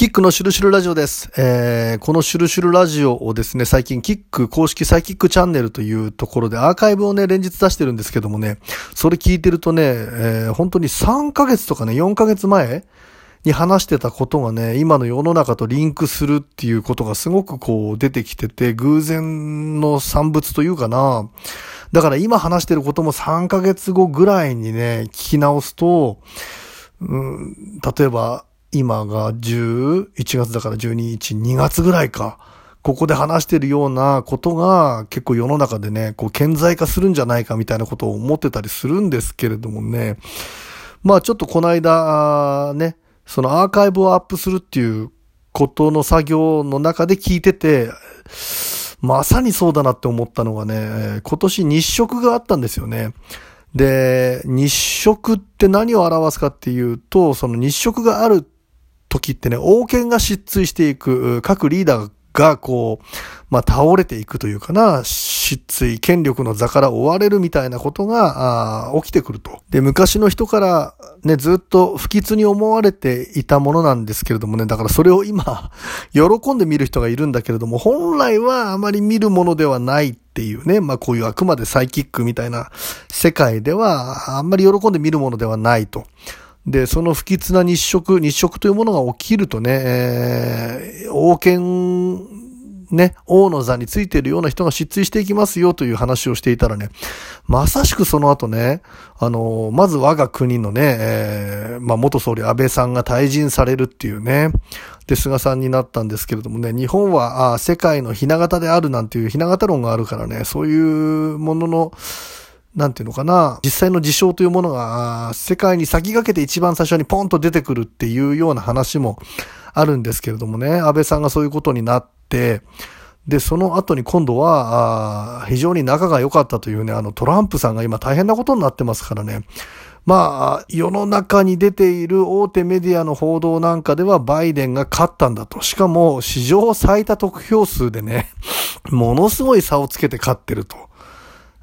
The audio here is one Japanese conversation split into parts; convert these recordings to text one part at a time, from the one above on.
キックのシュルシュルラジオです。えー、このシュルシュルラジオをですね、最近キック公式サイキックチャンネルというところでアーカイブをね、連日出してるんですけどもね、それ聞いてるとね、えー、本当に3ヶ月とかね、4ヶ月前に話してたことがね、今の世の中とリンクするっていうことがすごくこう出てきてて、偶然の産物というかな。だから今話してることも3ヶ月後ぐらいにね、聞き直すと、うん、例えば、今が11月だから12、1、2月ぐらいか。ここで話してるようなことが結構世の中でね、こう顕在化するんじゃないかみたいなことを思ってたりするんですけれどもね。まあちょっとこの間、ね、そのアーカイブをアップするっていうことの作業の中で聞いてて、まさにそうだなって思ったのがね、今年日食があったんですよね。で、日食って何を表すかっていうと、その日食がある時ってね、王権が失墜していく、各リーダーがこう、まあ、倒れていくというかな、失墜、権力の座から追われるみたいなことが、あ起きてくると。で、昔の人からね、ずっと不吉に思われていたものなんですけれどもね、だからそれを今、喜んで見る人がいるんだけれども、本来はあまり見るものではないっていうね、まあこういうあくまでサイキックみたいな世界では、あんまり喜んで見るものではないと。で、その不吉な日食、日食というものが起きるとね、えー、王権、ね、王の座についているような人が失墜していきますよという話をしていたらね、まさしくその後ね、あの、まず我が国のね、えー、まあ、元総理安倍さんが退陣されるっていうね、で、菅さんになったんですけれどもね、日本は、あ世界の雛形であるなんていう雛形論があるからね、そういうものの、なんていうのかな、実際の事象というものが、世界に先駆けて一番最初にポンと出てくるっていうような話もあるんですけれどもね、安倍さんがそういうことになって、で、その後に今度は、非常に仲が良かったというね、あのトランプさんが今大変なことになってますからね、まあ、世の中に出ている大手メディアの報道なんかではバイデンが勝ったんだと。しかも史上最多得票数でね、ものすごい差をつけて勝ってると。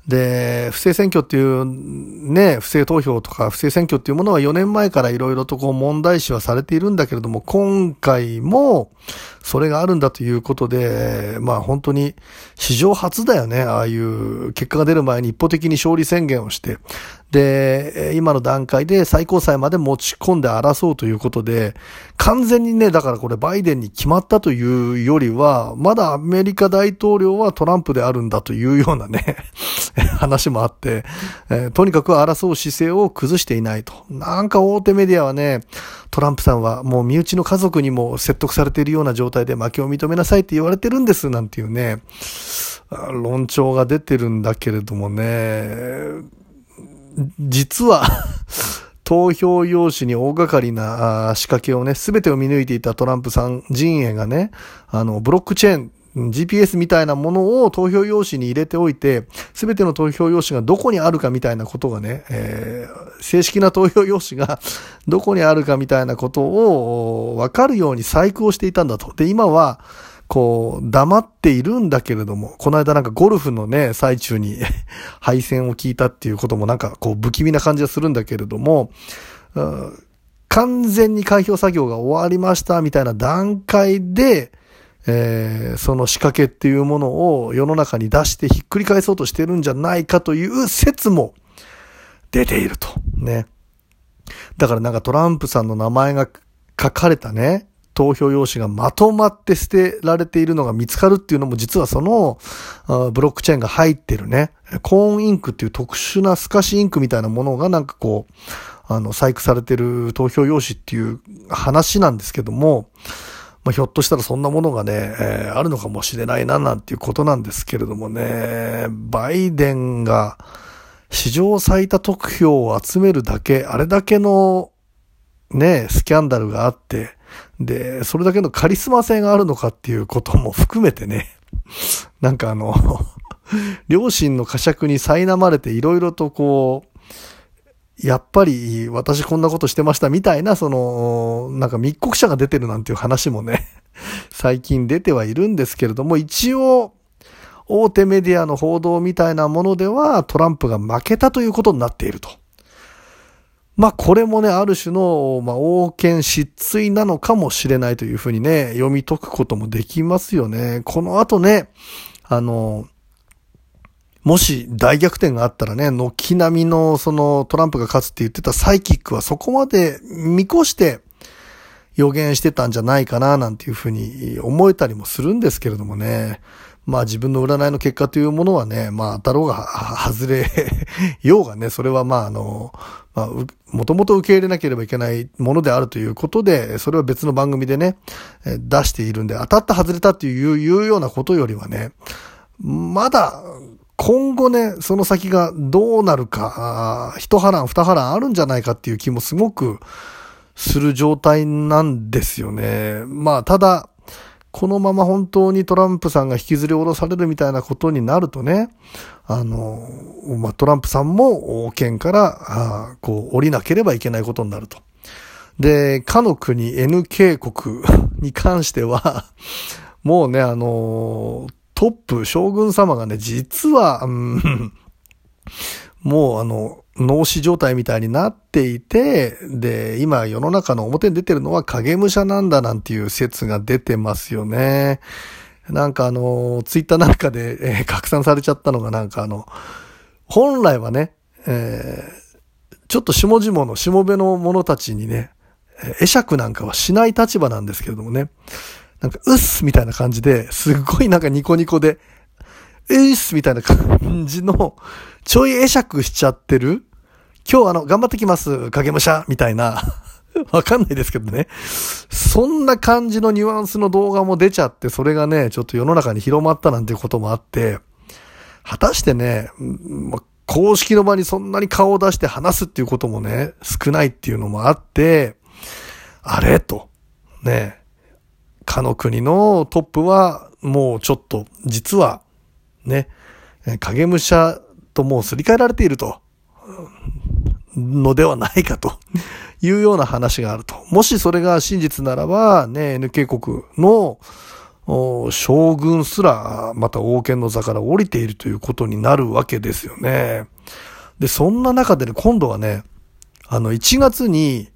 で、不正選挙っていう、ね、不正投票とか不正選挙っていうものは4年前からいろいろとこう問題視はされているんだけれども、今回もそれがあるんだということで、まあ本当に史上初だよね、ああいう結果が出る前に一方的に勝利宣言をして、で、今の段階で最高裁まで持ち込んで争うということで、完全にね、だからこれバイデンに決まったというよりは、まだアメリカ大統領はトランプであるんだというようなね、話もあって、えー、とにかく争う姿勢を崩していないと。なんか大手メディアはね、トランプさんはもう身内の家族にも説得されているような状態で負けを認めなさいって言われてるんですなんていうね、論調が出てるんだけれどもね、実は 投票用紙に大掛かりな仕掛けをね、すべてを見抜いていたトランプさん陣営がね、あの、ブロックチェーン、GPS みたいなものを投票用紙に入れておいて、すべての投票用紙がどこにあるかみたいなことがね、えー、正式な投票用紙がどこにあるかみたいなことを分かるように細工をしていたんだと。で、今は、こう、黙っているんだけれども、この間なんかゴルフのね、最中に 敗戦を聞いたっていうこともなんかこう不気味な感じがするんだけれども、完全に開票作業が終わりましたみたいな段階で、えー、その仕掛けっていうものを世の中に出してひっくり返そうとしてるんじゃないかという説も出ていると。ね。だからなんかトランプさんの名前が書かれたね、投票用紙がまとまって捨てられているのが見つかるっていうのも実はそのブロックチェーンが入ってるね、コーンインクっていう特殊な透かしインクみたいなものがなんかこう、あの、細工されてる投票用紙っていう話なんですけども、まあ、ひょっとしたらそんなものがね、えー、あるのかもしれないななんていうことなんですけれどもね、バイデンが史上最多得票を集めるだけ、あれだけのね、スキャンダルがあって、で、それだけのカリスマ性があるのかっていうことも 含めてね、なんかあの、両親の呵責に苛まれていろいろとこう、やっぱり私こんなことしてましたみたいな、その、なんか密告者が出てるなんていう話もね、最近出てはいるんですけれども、一応、大手メディアの報道みたいなものでは、トランプが負けたということになっていると。まあこれもね、ある種の、まあ、王権失墜なのかもしれないというふうにね、読み解くこともできますよね。この後ね、あの、もし大逆転があったらね、軒並みのそのトランプが勝つって言ってたサイキックはそこまで見越して予言してたんじゃないかななんていうふうに思えたりもするんですけれどもね。まあ自分の占いの結果というものはね、まあ当たろうが外れようがね、それはまああの、まあ、もともと受け入れなければいけないものであるということで、それは別の番組でね、出しているんで、当たった外れたっていういうようなことよりはね、まだ今後ね、その先がどうなるか、一波乱二波乱あるんじゃないかっていう気もすごくする状態なんですよね。まあ、ただ、このまま本当にトランプさんが引きずり下ろされるみたいなことになるとね、あの、まあ、トランプさんも王権から、あこう、降りなければいけないことになると。で、かの国 NK 国に関しては、もうね、あの、トップ、将軍様がね、実は、うん、もうあの、脳死状態みたいになっていて、で、今世の中の表に出てるのは影武者なんだなんていう説が出てますよね。なんかあの、ツイッターなんかで、えー、拡散されちゃったのがなんかあの、本来はね、えー、ちょっと下々の下辺の者たちにね、会釈なんかはしない立場なんですけれどもね、なんか、うっすみたいな感じで、すっごいなんかニコニコで、えいっすみたいな感じの、ちょい会釈しちゃってる今日あの、頑張ってきます、影武者みたいな。わかんないですけどね。そんな感じのニュアンスの動画も出ちゃって、それがね、ちょっと世の中に広まったなんていうこともあって、果たしてね、公式の場にそんなに顔を出して話すっていうこともね、少ないっていうのもあって、あれ？と、ね、かの国のトップは、もうちょっと、実は、ね、影武者ともうすり替えられていると。のではないかというような話があると。もしそれが真実ならば、ね、NK 国の将軍すらまた王権の座から降りているということになるわけですよね。で、そんな中でね、今度はね、あの、1月に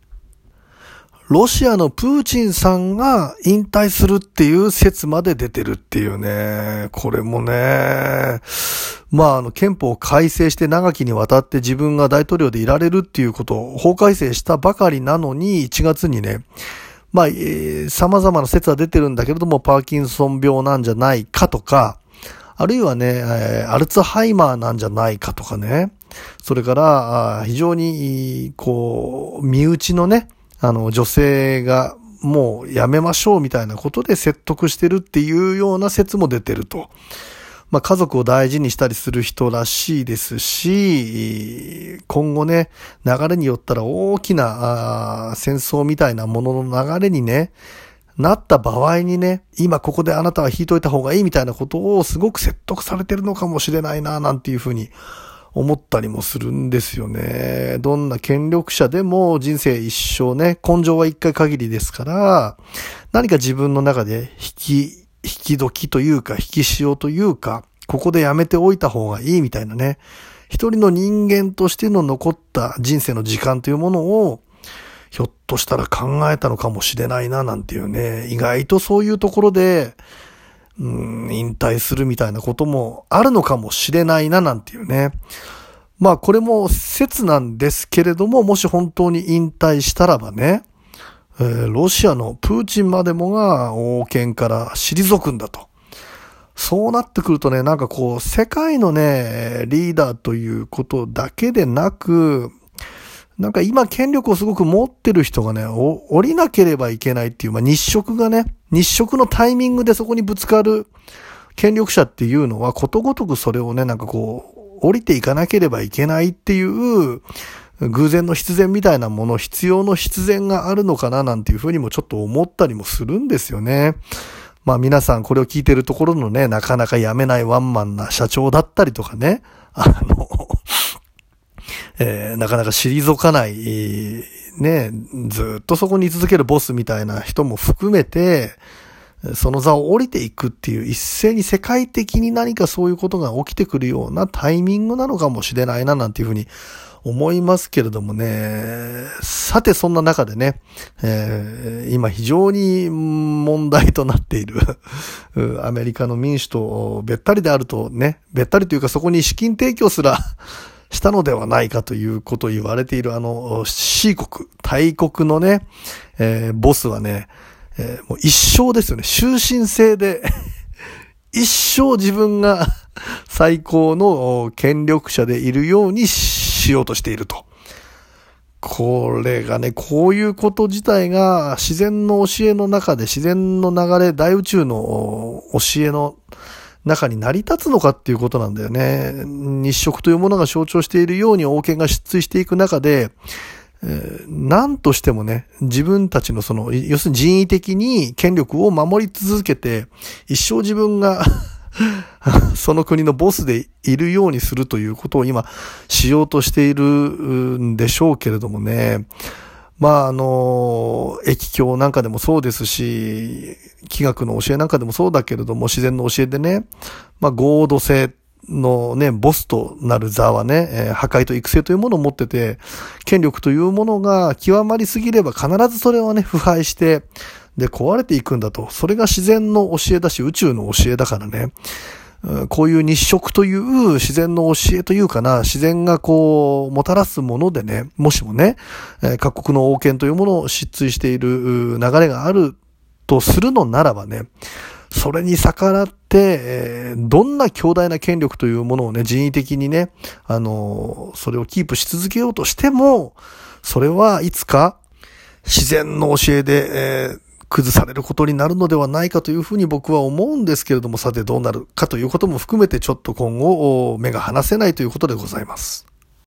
ロシアのプーチンさんが引退するっていう説まで出てるっていうね。これもね、まあ、あの、憲法を改正して長きにわたって自分が大統領でいられるっていうことを法改正したばかりなのに、1月にね、まあ、えー、様々な説は出てるんだけれども、パーキンソン病なんじゃないかとか、あるいはね、えー、アルツハイマーなんじゃないかとかね、それから、非常に、こう、身内のね、あの、女性がもうやめましょうみたいなことで説得してるっていうような説も出てると。まあ、家族を大事にしたりする人らしいですし、今後ね、流れによったら大きな戦争みたいなものの流れにね、なった場合にね、今ここであなたは引いといた方がいいみたいなことをすごく説得されてるのかもしれないな、なんていうふうに思ったりもするんですよね。どんな権力者でも人生一生ね、根性は一回限りですから、何か自分の中で引き、引き時というか、引き潮というか、ここでやめておいた方がいいみたいなね。一人の人間としての残った人生の時間というものを、ひょっとしたら考えたのかもしれないな、なんていうね。意外とそういうところで、うん、引退するみたいなこともあるのかもしれないななんていうね。まあこれも説なんですけれども、もし本当に引退したらばね、えー、ロシアのプーチンまでもが王権から退くんだと。そうなってくるとね、なんかこう、世界のね、リーダーということだけでなく、なんか今権力をすごく持ってる人がね、降りなければいけないっていう、まあ日食がね、日食のタイミングでそこにぶつかる権力者っていうのはことごとくそれをね、なんかこう、降りていかなければいけないっていう、偶然の必然みたいなもの、必要の必然があるのかななんていうふうにもちょっと思ったりもするんですよね。まあ皆さんこれを聞いてるところのね、なかなかやめないワンマンな社長だったりとかね、あの、えー、なかなか退かない、ね、ずっとそこに続けるボスみたいな人も含めて、その座を降りていくっていう一斉に世界的に何かそういうことが起きてくるようなタイミングなのかもしれないななんていうふうに思いますけれどもね、さてそんな中でね、えー、今非常に問題となっている アメリカの民主とべったりであるとね、べったりというかそこに資金提供すらしたのではないかということを言われているあの C 国、大国のね、えー、ボスはね、えー、もう一生ですよね。終身制で 一生自分が 最高の権力者でいるようにしようとしていると。これがね、こういうこと自体が自然の教えの中で自然の流れ、大宇宙の教えの中に成り立つのかっていうことなんだよね。日食というものが象徴しているように王権が出墜していく中で、えー、何としてもね、自分たちのその、要するに人為的に権力を守り続けて、一生自分が その国のボスでいるようにするということを今しようとしているんでしょうけれどもね。まあ、あの、液境なんかでもそうですし、気学の教えなんかでもそうだけれども、自然の教えでね、まあ、合度性のね、ボスとなる座はね、えー、破壊と育成というものを持ってて、権力というものが極まりすぎれば必ずそれはね、腐敗して、で、壊れていくんだと。それが自然の教えだし、宇宙の教えだからね。こういう日食という自然の教えというかな、自然がこう、もたらすものでね、もしもね、各国の王権というものを失墜している流れがあるとするのならばね、それに逆らって、どんな強大な権力というものをね、人為的にね、あの、それをキープし続けようとしても、それはいつか自然の教えで、えー、崩されることになるのではないかというふうに僕は思うんですけれども、さてどうなるかということも含めてちょっと今後目が離せないということでございます。